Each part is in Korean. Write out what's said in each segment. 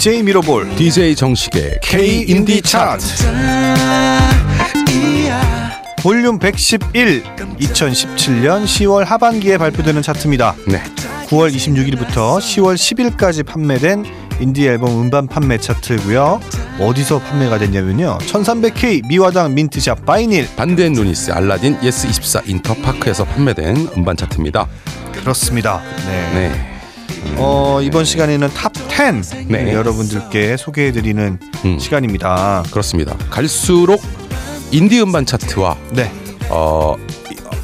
DJ 미러볼 DJ 정식의 K 인디 차트 볼륨 111 2017년 10월 하반기에 발표되는 차트입니다. 네. 9월 26일부터 10월 10일까지 판매된 인디 앨범 음반 판매 차트고요. 어디서 판매가 됐냐면요. 1300K 미화당 민트샵 바이닐 반디앤루니스 알라딘 예스 24 인터파크에서 판매된 음반 차트입니다. 그렇습니다. 네. 네. 어, 이번 시간에는 탑10 네. 여러분들께 소개해 드리는 음. 시간입니다. 그렇습니다. 갈수록 인디 음반 차트와 네. 어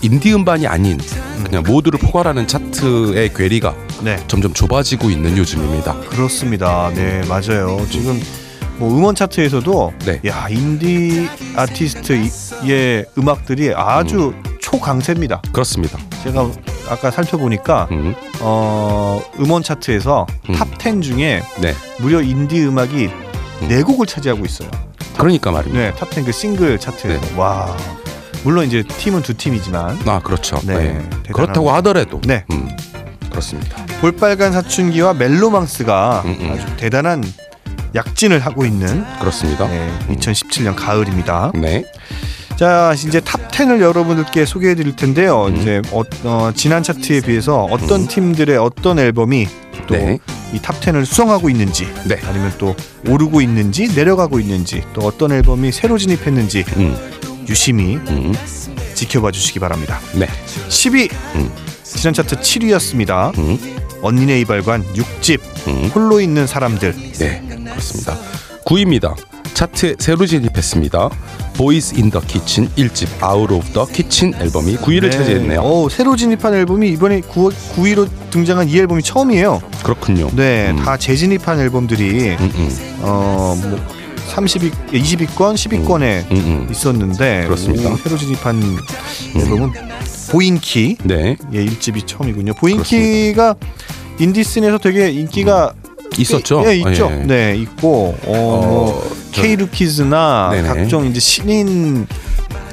인디 음반이 아닌 그냥 모두를 포괄하는 차트의 괴리가 네. 점점 좁아지고 있는 요즘입니다. 그렇습니다. 네, 맞아요. 지금 뭐 음원 차트에서도 네. 야, 인디 아티스트의 음악들이 아주 초강세입니다. 그렇습니다. 제가 아까 살펴보니까 음, 어, 음원 차트에서 음. 탑10 중에 네. 무려 인디 음악이 음. 네 곡을 차지하고 있어요. 그러니까 말입니다. 네, 탑10 그 싱글 차트에서. 와. 물론 이제 팀은 두 팀이지만 아 그렇죠. 네, 네. 그렇다고 하더라도 네. 음, 그렇습니다. 볼빨간 사춘기와 멜로망스가 음, 음. 아주 대단한 약진을 하고 있는 그렇습니다. 네, 2017년 가을입니다. 네. 자, 이제 탑 10을 여러분들께 소개해 드릴 텐데요. 음. 이제 어, 어, 지난 차트에 비해서 어떤 음. 팀들의 어떤 앨범이 또 네. 이 탑 10을 수성하고 있는지 네. 아니면 또 오르고 있는지 내려가고 있는지 또 어떤 앨범이 새로 진입했는지 음, 유심히 음, 지켜봐 주시기 바랍니다. 네. 10위 음. 지난 차트 7위였습니다. 음, 언니네 이발관 6집 음. 홀로 있는 사람들 네, 그렇습니다. 9위입니다. 차트에 새로 진입했습니다. 보이스 인 더 키친 1집 Out of the Kitchen 앨범이 9위를 차지했네요. 어, 새로 진입한 앨범이 이번에 9, 9위로 등장한 이 앨범이 처음이에요. 그렇군요. 네, 음. 다 재진입한 앨범들이 음, 음, 어 뭐 30위, 20위권, 10위권에 음, 음. 있었는데 그렇습니다. 오, 새로 진입한 앨범은 보인키 네, 예, 1집이 처음이군요. 보인키가 인디scene에서 되게 인기가 있었죠. 예, 있죠. 예. 네, 있고 어, 뭐 어, 저- K루키즈나 네네. 각종 이제 신인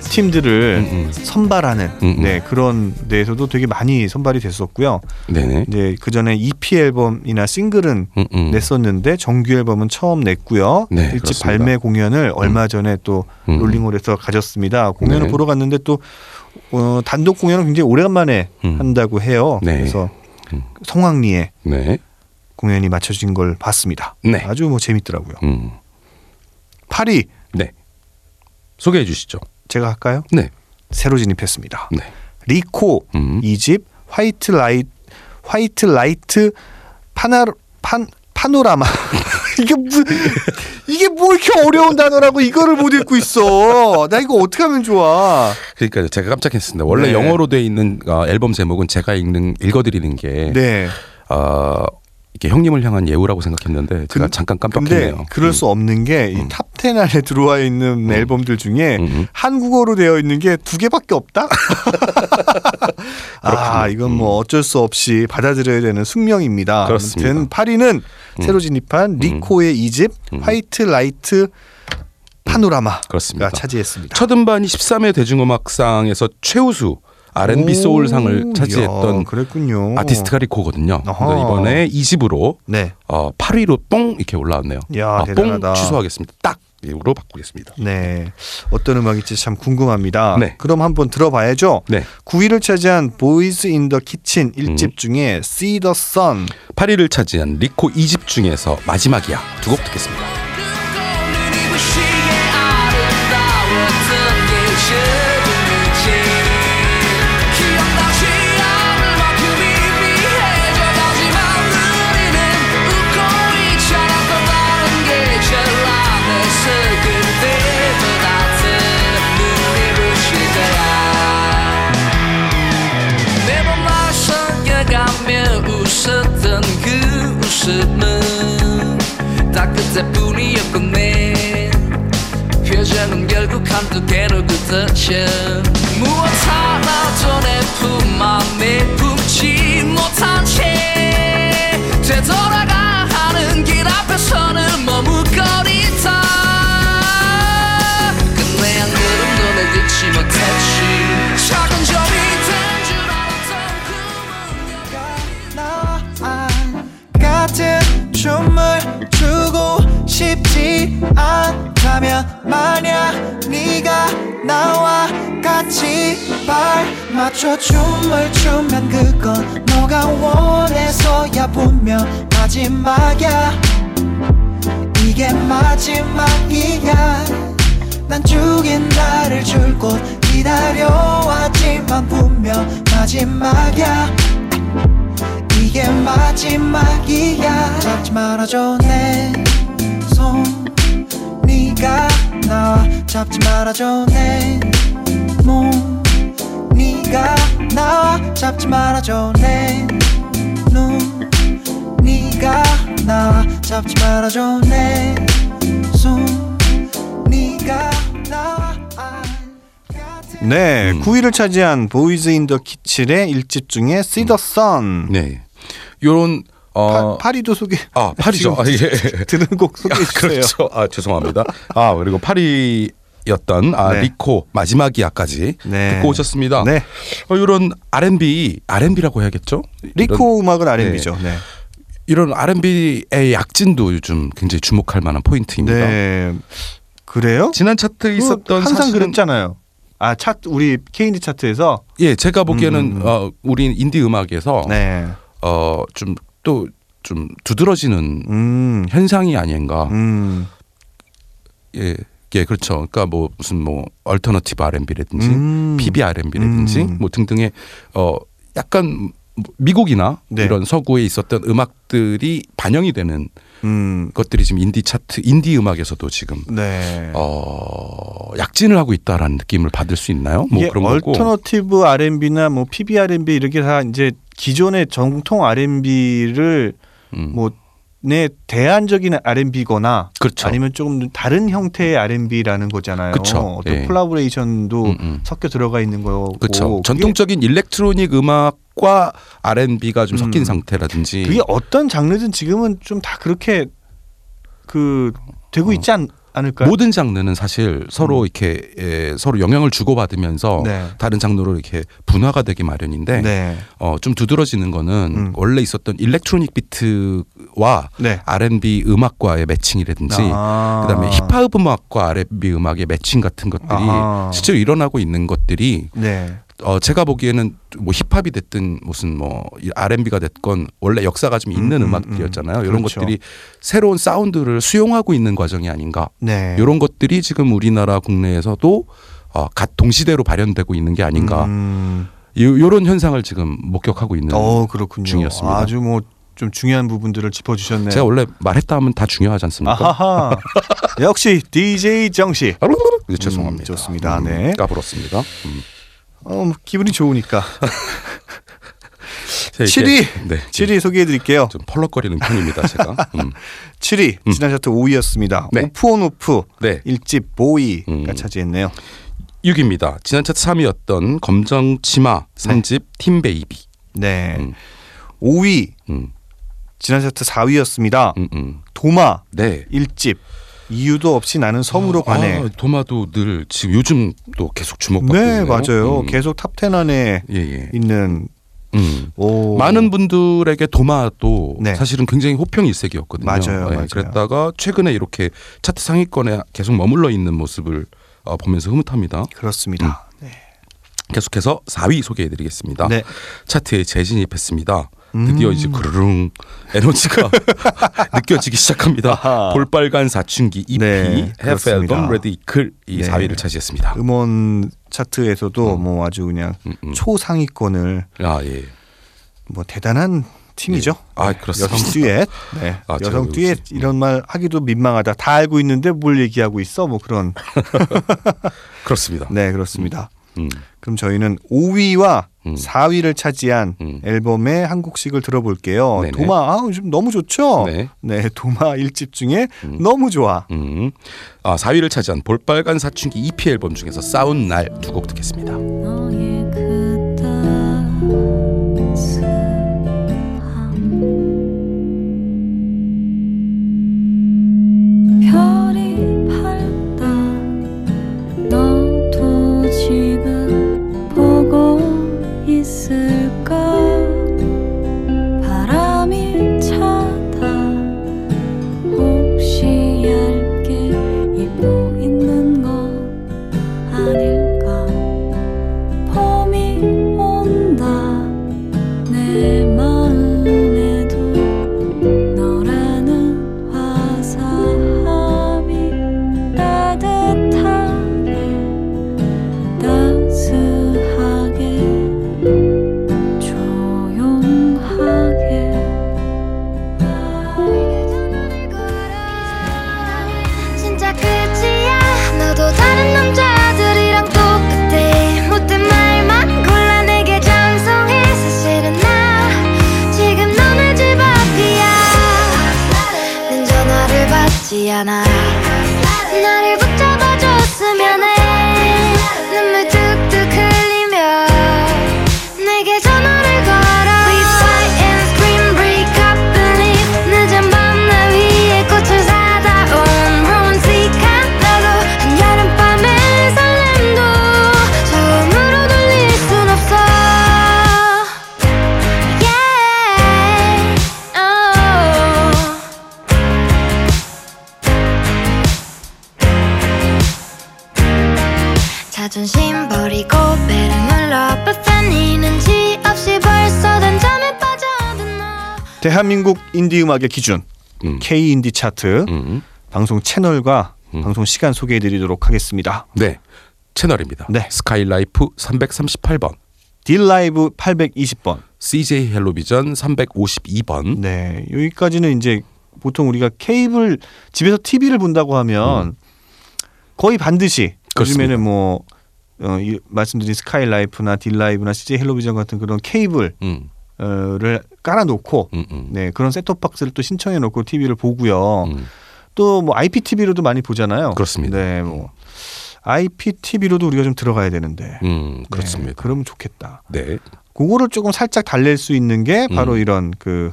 팀들을 음, 음. 선발하는 음, 음. 네 그런 데에서도 되게 많이 선발이 됐었고요. 네네. 이제 그 전에 EP 앨범이나 싱글은 음, 음. 냈었는데 정규 앨범은 처음 냈고요. 네, 일집 그렇습니다. 발매 공연을 얼마 전에 또 음. 롤링홀에서 가졌습니다. 공연을 네. 보러 갔는데 또 어, 단독 공연을 굉장히 오래간만에 음. 한다고 해요. 네. 그래서 음. 성황리에 네, 공연이 마쳐진 걸 봤습니다. 네. 아주 뭐 재밌더라고요. 음, 8위 네. 소개해 주시죠. 제가 할까요? 네, 새로 진입했습니다. 네. 리코 음. 2집 White Light White Light 파나 판 Panorama 이게 뭐 이게 뭐 이렇게 어려운 단어라고 이거를 못 읽고 있어. 나 이거 어떻게 하면 좋아? 그러니까 제가 깜빡했습니다. 원래 네. 영어로 돼 있는 어, 앨범 제목은 제가 읽는 읽어드리는 게 네. 어, 이게 형님을 향한 예우라고 생각했는데 제가 근- 잠깐 깜빡했네요. 그럴 수 없는 게 이 음. top 10 안에 들어와 있는 앨범들 중에 음, 음. 한국어로 되어 있는 게 두 개밖에 없다. 아. 이건 뭐 어쩔 수 없이 받아들여야 되는 숙명입니다. 그렇습니다. 아무튼 8위는 새로 진입한 리코의 2집 음. White Light Panorama가 그렇습니다. 차지했습니다. 첫 음반이 13회 대중음악상에서 최우수 R&B 소울 상을 오, 차지했던 이야, 그랬군요. 아티스트가 리코거든요. 그래서 이번에 2집으로 네. 어, 8위로 뽕 이렇게 올라왔네요. 야, 아. 뽕 취소하겠습니다. 딱 으로 바꾸겠습니다. 네. 어떤 음악일지 참 궁금합니다. 네. 그럼 한번 들어봐야죠. 네. 9위를 차지한 Boys in the Kitchen 1집 음. 중에 See the Sun 8위를 차지한 리코 2집 중에서 마지막이야 두 곡 듣겠습니다. 내 표정은 결국 한두 개로 굳어져 무엇 하나도 내품 맘에 품지 못한 채 되돌아가 하는 길 앞에서는 머뭇거리다 같이 발 맞춰 춤을 추면 그건 너가 원해서야 분명 마지막이야. 이게 마지막이야. 난 죽인 나를 줄 곳 기다려왔지만 분명 마지막이야. 이게 마지막이야. 잡지 말아줘 내손. 네가 나와 잡지 말아줘 내몸 네가 나와 잡지 말아줘 내눈 네가 나와 잡지 말아줘 내손 네가 나와 네, 음. 9위를 차지한 보이즈 인 더 키친의 1집 중에 See the Sun. 네. 요런 어 8위도 소개. 아, 8위죠. 아, 예. 들은 곡 소개해 아, 주세요. 그렇죠. 아, 죄송합니다. 아, 그리고 8위였던 아, 네. 리코 마지막 이야까지 네. 듣고 오셨습니다. 네. 어, 이런 R&B, R&B라고 해야겠죠? 리코 음악은 R&B죠. 네. 이런, 이런 R&B의 약진도 요즘 굉장히 주목할 만한 포인트입니다. 네. 그래요? 지난 차트에 있었던 그거 항상 그랬잖아요. 아, 차트 우리 K 인디 차트에서 예, 제가 보기에는 음, 음. 어, 우리 인디 음악에서 네. 어, 좀 또 좀 두드러지는 음. 현상이 아닌가. 음. 예, 예, 그렇죠. 그러니까 뭐 무슨 뭐 alternative R&B라든지 음. PB R&B라든지 음. 뭐 등등의 어 약간 미국이나 네. 이런 서구에 있었던 음악들이 반영이 되는 음. 것들이 지금 인디 차트, 인디 음악에서도 지금 네. 어 약진을 하고 있다라는 느낌을 받을 수 있나요? 뭐 그런 거고. alternative R&B나 뭐 PB R&B 이렇게 다 이제 기존의 정통 R&B를 음. 뭐 내 대안적인 R&B거나 그렇죠. 아니면 조금 다른 형태의 R&B라는 거잖아요. 그쵸. 어떤 예. 콜라보레이션도 음, 음. 섞여 들어가 있는 거고. 그렇죠. 전통적인 electronic 음악과 R&B가 좀 섞인 음. 상태라든지 그게 어떤 장르든 지금은 좀 다 그렇게 그 되고 있지 않, 않을까요? 모든 장르는 사실 서로 이렇게 예, 서로 영향을 주고받으면서 음. 네. 다른 장르로 이렇게 분화가 되기 마련인데 네. 어, 좀 두드러지는 거는 음. 원래 있었던 일렉트로닉 비트와 네. R&B 음악과의 매칭이라든지 아. 그다음에 힙합 음악과 R&B 음악의 매칭 같은 것들이 아하. 실제로 일어나고 있는 것들이 네. 어 제가 보기에는 뭐 힙합이 됐든 무슨 뭐 R&B가 됐건 원래 역사가 좀 있는 음, 음, 음, 악들이었잖아요 음. 이런 그렇죠. 것들이 새로운 사운드를 수용하고 있는 과정이 아닌가. 네. 이런 것들이 지금 우리나라 국내에서도 어, 갓 동시대로 발현되고 있는 게 아닌가. 음. 요, 요런 현상을 지금 목격하고 있는 어 그렇군요. 중이었습니다. 아주 뭐 좀 중요한 부분들을 짚어주셨네요. 제가 원래 말했다 하면 다 중요하지 않습니까? 아하하. 역시 DJ 정씨. 네, 죄송합니다. 음, 좋습니다. 네. 까불었습니다. 음. 어, 뭐 기분이 좋으니까. 제가 이렇게- 7위. 네, 7위 소개해 드릴게요. 좀 펄럭거리는 편입니다, 제가. 음. 7위 지난 차트 5위였습니다. 네. offonoff 네, 1집 boy가 음. 차지했네요. 6위입니다. 지난 차트 3위였던 검정 치마 3집 Team Baby. 네. 음. 5위 음, 지난 차트 4위였습니다. 음, 음. 도마 네. 1집 이유도 없이 나는 섬으로 가네. 아, 도마도 늘 지금 요즘 또 계속 주목받고 네 있네요. 맞아요. 음. 계속 top 10 안에 예, 예. 있는 음. 오. 많은 분들에게 도마도 네. 사실은 굉장히 호평 일색이었거든요. 맞아요, 예, 맞아요. 그랬다가 최근에 이렇게 차트 상위권에 계속 머물러 있는 모습을 어, 보면서 흐뭇합니다. 그렇습니다. 네. 계속해서 4위 소개해드리겠습니다. 네. 차트에 재진입했습니다. 음. 드디어 이제 그르릉 에너지가 느껴지기 시작합니다. 아하. 볼빨간 사춘기 EP 네, 그렇습니다. Album Ready 글이 네. 4위를 차지했습니다. 음원 차트에서도 뭐 아주 그냥 음, 음. 초상위권을 아 예. 뭐 대단한 팀이죠. 아, 그렇습니다. 여성 듀엣. 네. 아, 여성 왜 듀엣 웃지? 이런 말 하기도 민망하다. 다 알고 있는데 뭘 얘기하고 있어? 뭐 그런. 그렇습니다. 네, 그렇습니다. 음. 그럼 저희는 5위와 음. 4위를 차지한 음. 앨범의 한 곡씩을 들어볼게요. 네네. 도마 아, 좀 너무 좋죠? 네. 네, 도마 1집 중에 음. 너무 좋아. 음. 아, 4위를 차지한 볼빨간 사춘기 EP 앨범 중에서 싸운 날 두 곡 듣겠습니다. 같지 대한민국 인디 음악의 기준 음. K 인디 차트 음. 방송 채널과 음. 방송 시간 소개해 드리도록 하겠습니다. 네. 채널입니다. 네. 스카이라이프 338번, 딜라이브 820번. CJ 헬로비전 352번. 네 여기까지는 이제 보통 우리가 케이블 집에서 TV를 본다고 하면 거의 반드시 음. 그렇습니다. 요즘에는 뭐 어, 이, 말씀드린 스카이라이프나 딜라이브나 CJ 헬로비전 같은 그런 케이블을 음. 깔아놓고 음, 음. 네 그런 셋톱 박스를 또 신청해 놓고 TV를 보고요. 음. 또뭐 IPTV로도 많이 보잖아요. 그렇습니다. 네, 뭐 IPTV로도 우리가 좀 들어가야 되는데. 음, 네, 그렇습니다. 그러면 좋겠다. 네. 그거를 조금 살짝 달랠 수 있는 게 바로 음. 이런 그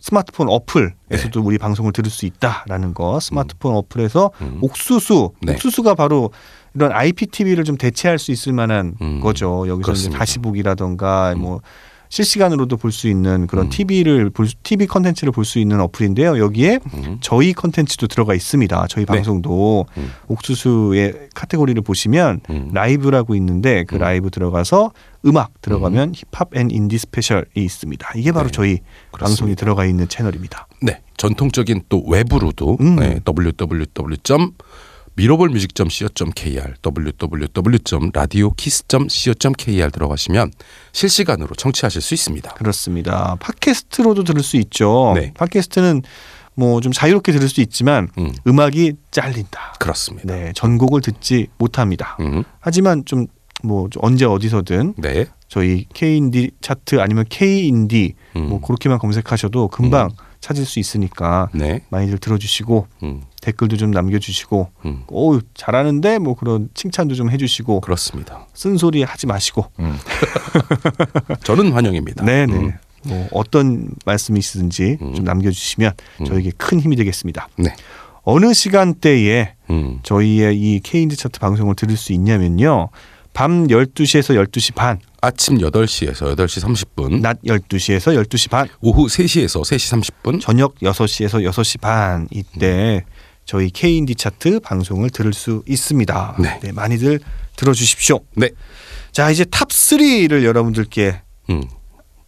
스마트폰 어플에서도 네. 우리 방송을 들을 수 있다라는 거. 스마트폰 어플에서 음. 옥수수, 네. 옥수수가 바로 이런 IPTV를 좀 대체할 수 있을 만한 음. 거죠. 여기서 그렇습니다. 다시 보기라던가 음. 뭐 실시간으로도 볼 수 있는 그런 음. TV를 볼 수- TV 컨텐츠를 볼 수 있는 어플인데요. 여기에 음. 저희 컨텐츠도 들어가 있습니다. 저희 네. 방송도 음. 옥수수의 카테고리를 보시면 음. 라이브라고 있는데 그 음. 라이브 들어가서 음악 들어가면 Hip Hop & Indie Special이 있습니다. 이게 바로 네. 저희 그렇습니다. 방송이 들어가 있는 채널입니다. 네. 전통적인 또 웹으로도 음. 네, www. 미러볼 뮤직.co.kr www.radiokiss.co.kr 들어가시면 실시간으로 청취하실 수 있습니다. 그렇습니다. 팟캐스트로도 들을 수 있죠. 네. 팟캐스트는 뭐 좀 자유롭게 들을 수 있지만 음. 음악이 잘린다. 그렇습니다. 네, 전곡을 듣지 못합니다. 음. 하지만 좀 뭐 언제 어디서든 네. 저희 K인디 차트 아니면 K인디 음. 뭐 그렇게만 검색하셔도 금방 찾을 수 있으니까 네. 많이들 들어주시고 음. 댓글도 좀 남겨주시고 음. 오 잘하는데 뭐 그런 칭찬도 좀 해주시고 그렇습니다. 쓴소리 하지 마시고 저는 환영입니다. 네네 음. 뭐 어떤 말씀이 있으든지 음. 좀 남겨주시면 음. 저에게 큰 힘이 되겠습니다. 네. 어느 시간대에 음. 저희의 이 K인디 차트 방송을 들을 수 있냐면요. 밤 12시에서 12시 반, 아침 8시에서 8시 30분, 낮 12시에서 12시 반, 오후 3시에서 3시 30분, 저녁 6시에서 6시 반 이때 저희 K인디 차트 방송을 들을 수 있습니다. 네. 많이들 들어주십시오. 네. 자 이제 top 3를 여러분들께 음.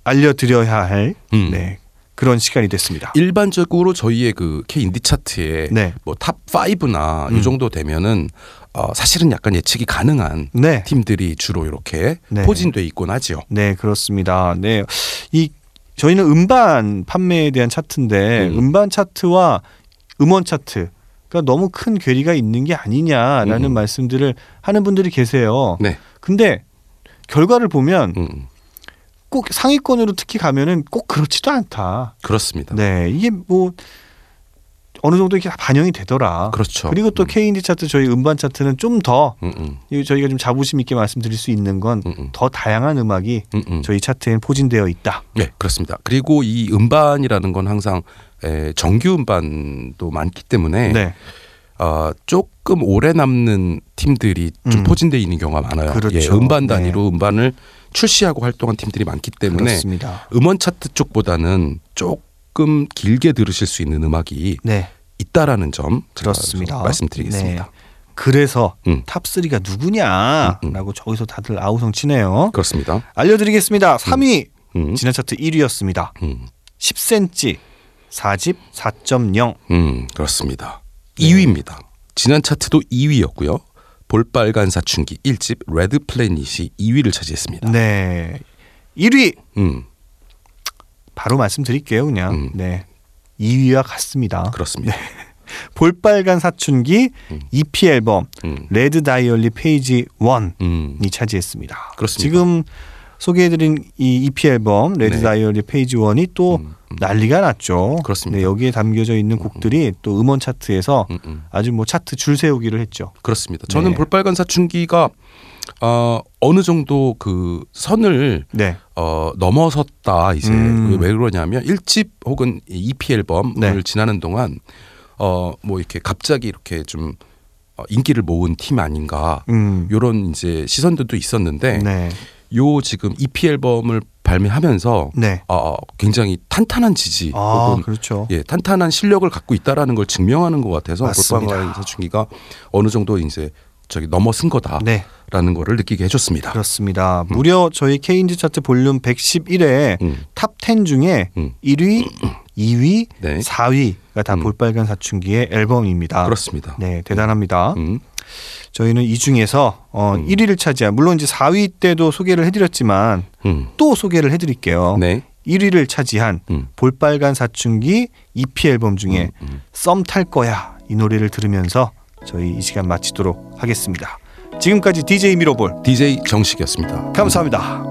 알려드려야 할 음. 네, 그런 시간이 됐습니다. 일반적으로 저희의 그 K 인디 차트에 네. 뭐 top 5나 음. 이 정도 되면은 어, 사실은 약간 예측이 가능한 네, 팀들이 주로 이렇게 네. 포진돼 있곤 하죠. 네 그렇습니다. 네, 이 저희는 음반 판매에 대한 차트인데 음. 음. 반 차트와 음원 차트. 가 너무 큰 괴리가 있는 게 아니냐라는 음. 말씀들을 하는 분들이 계세요. 네. 근데 결과를 보면 음, 꼭 상위권으로 특히 가면은 꼭 그렇지도 않다. 그렇습니다. 네, 이게 뭐 어느 정도 이렇게 다 반영이 되더라. 그렇죠. 그리고 또 음. K인디 차트 저희 음반 차트는 좀더 음, 음, 저희가 좀 자부심 있게 말씀드릴 수 있는 건더 음, 음. 다양한 음악이 음, 음. 저희 차트에 포진되어 있다. 네, 그렇습니다. 그리고 이 음반이라는 건 항상 에, 정규 음반도 많기 때문에 네, 어, 조금 오래 남는 팀들이 좀 음. 포진돼 있는 경우가 많아요. 그렇죠. 예, 음반 네. 단위로 음반을 출시하고 활동한 팀들이 많기 때문에 그렇습니다. 음원 차트 쪽보다는 조금 길게 들으실 수 있는 음악이 네, 있다라는 점 그렇습니다. 좀 말씀드리겠습니다. 네. 그래서 음. top 3가 누구냐라고 음, 음. 저기서 다들 아우성 치네요. 그렇습니다. 알려드리겠습니다. 3위 음, 지난 차트 1위였습니다. 음, 10cm 4집 4.0. 음, 그렇습니다. 네. 2위입니다. 지난 차트도 2위였고요. 볼빨간 사춘기 1집 Red Planet이 2위를 차지했습니다. 네, 1위 음, 바로 말씀드릴게요. 그냥 음. 네, 2위와 같습니다. 그렇습니다. 볼빨간 사춘기 음. EP 앨범 음, Red Diary Page 1이 음, 차지했습니다. 그렇습니다. 지금 소개해드린 이 EP 앨범 Red 네. Diary Page 1이 또 음. 난리가 났죠. 그렇습니다. 네, 여기에 담겨져 있는 곡들이 또 음원 차트에서 음, 음. 아주 뭐 차트 줄 세우기를 했죠. 그렇습니다. 저는 네. 볼빨간 사춘기가 어, 어느 정도 그 선을 네. 어, 넘어섰다 이제 음. 왜 그러냐면 1집 혹은 EP 앨범을 네. 지나는 동안 어 뭐 이렇게 갑자기 이렇게 좀 어, 인기를 모은 팀 아닌가 음. 요런 이제 시선들도 있었는데 네. 요 지금 EP 앨범을 발매하면서 네. 어, 굉장히 탄탄한 지지 아, 혹은 그렇죠. 예, 탄탄한 실력을 갖고 있다라는 걸 증명하는 것 같아서. 볼빨간 사춘기가 어느 정도 이제 저기 넘어선 거다라는 네. 거를 느끼게 해줬습니다. 그렇습니다. 무려 저희 K인디 차트 볼륨 111회 음. top10 중에 음. 1위, 2위, 네. 4위가 다 음. 볼빨간 사춘기의 앨범입니다. 그렇습니다. 네, 대단합니다. 음, 저희는 이 중에서 어, 음. 1위를 차지한 물론 이제 4위 때도 소개를 해드렸지만 음. 또 소개를 해드릴게요. 네. 1위를 차지한 음. 볼빨간 사춘기 EP 앨범 중에 음, 음. 썸탈 거야 이 노래를 들으면서 저희 이 시간 마치도록 하겠습니다. 지금까지 DJ 미로볼 DJ 정식이었습니다. 감사합니다.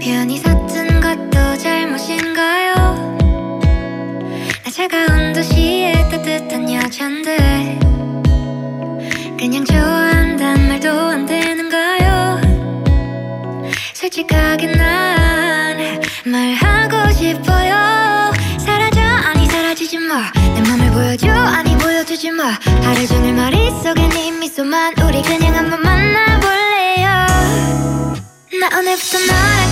편히 섰던 것도 잘못인가요? 나 차가운 도시의 따뜻한 여잔데 그냥 좋아한단 말도 안 되는가요? 솔직하게 난 말하고 싶어요. 사라져 아니 사라지지 마내 맘을 보여줘 아니 보여주지 마. 하루 종일 머릿속에 네 미소만 우리 그냥 한번 만나볼래요. 나 오늘부터 너랑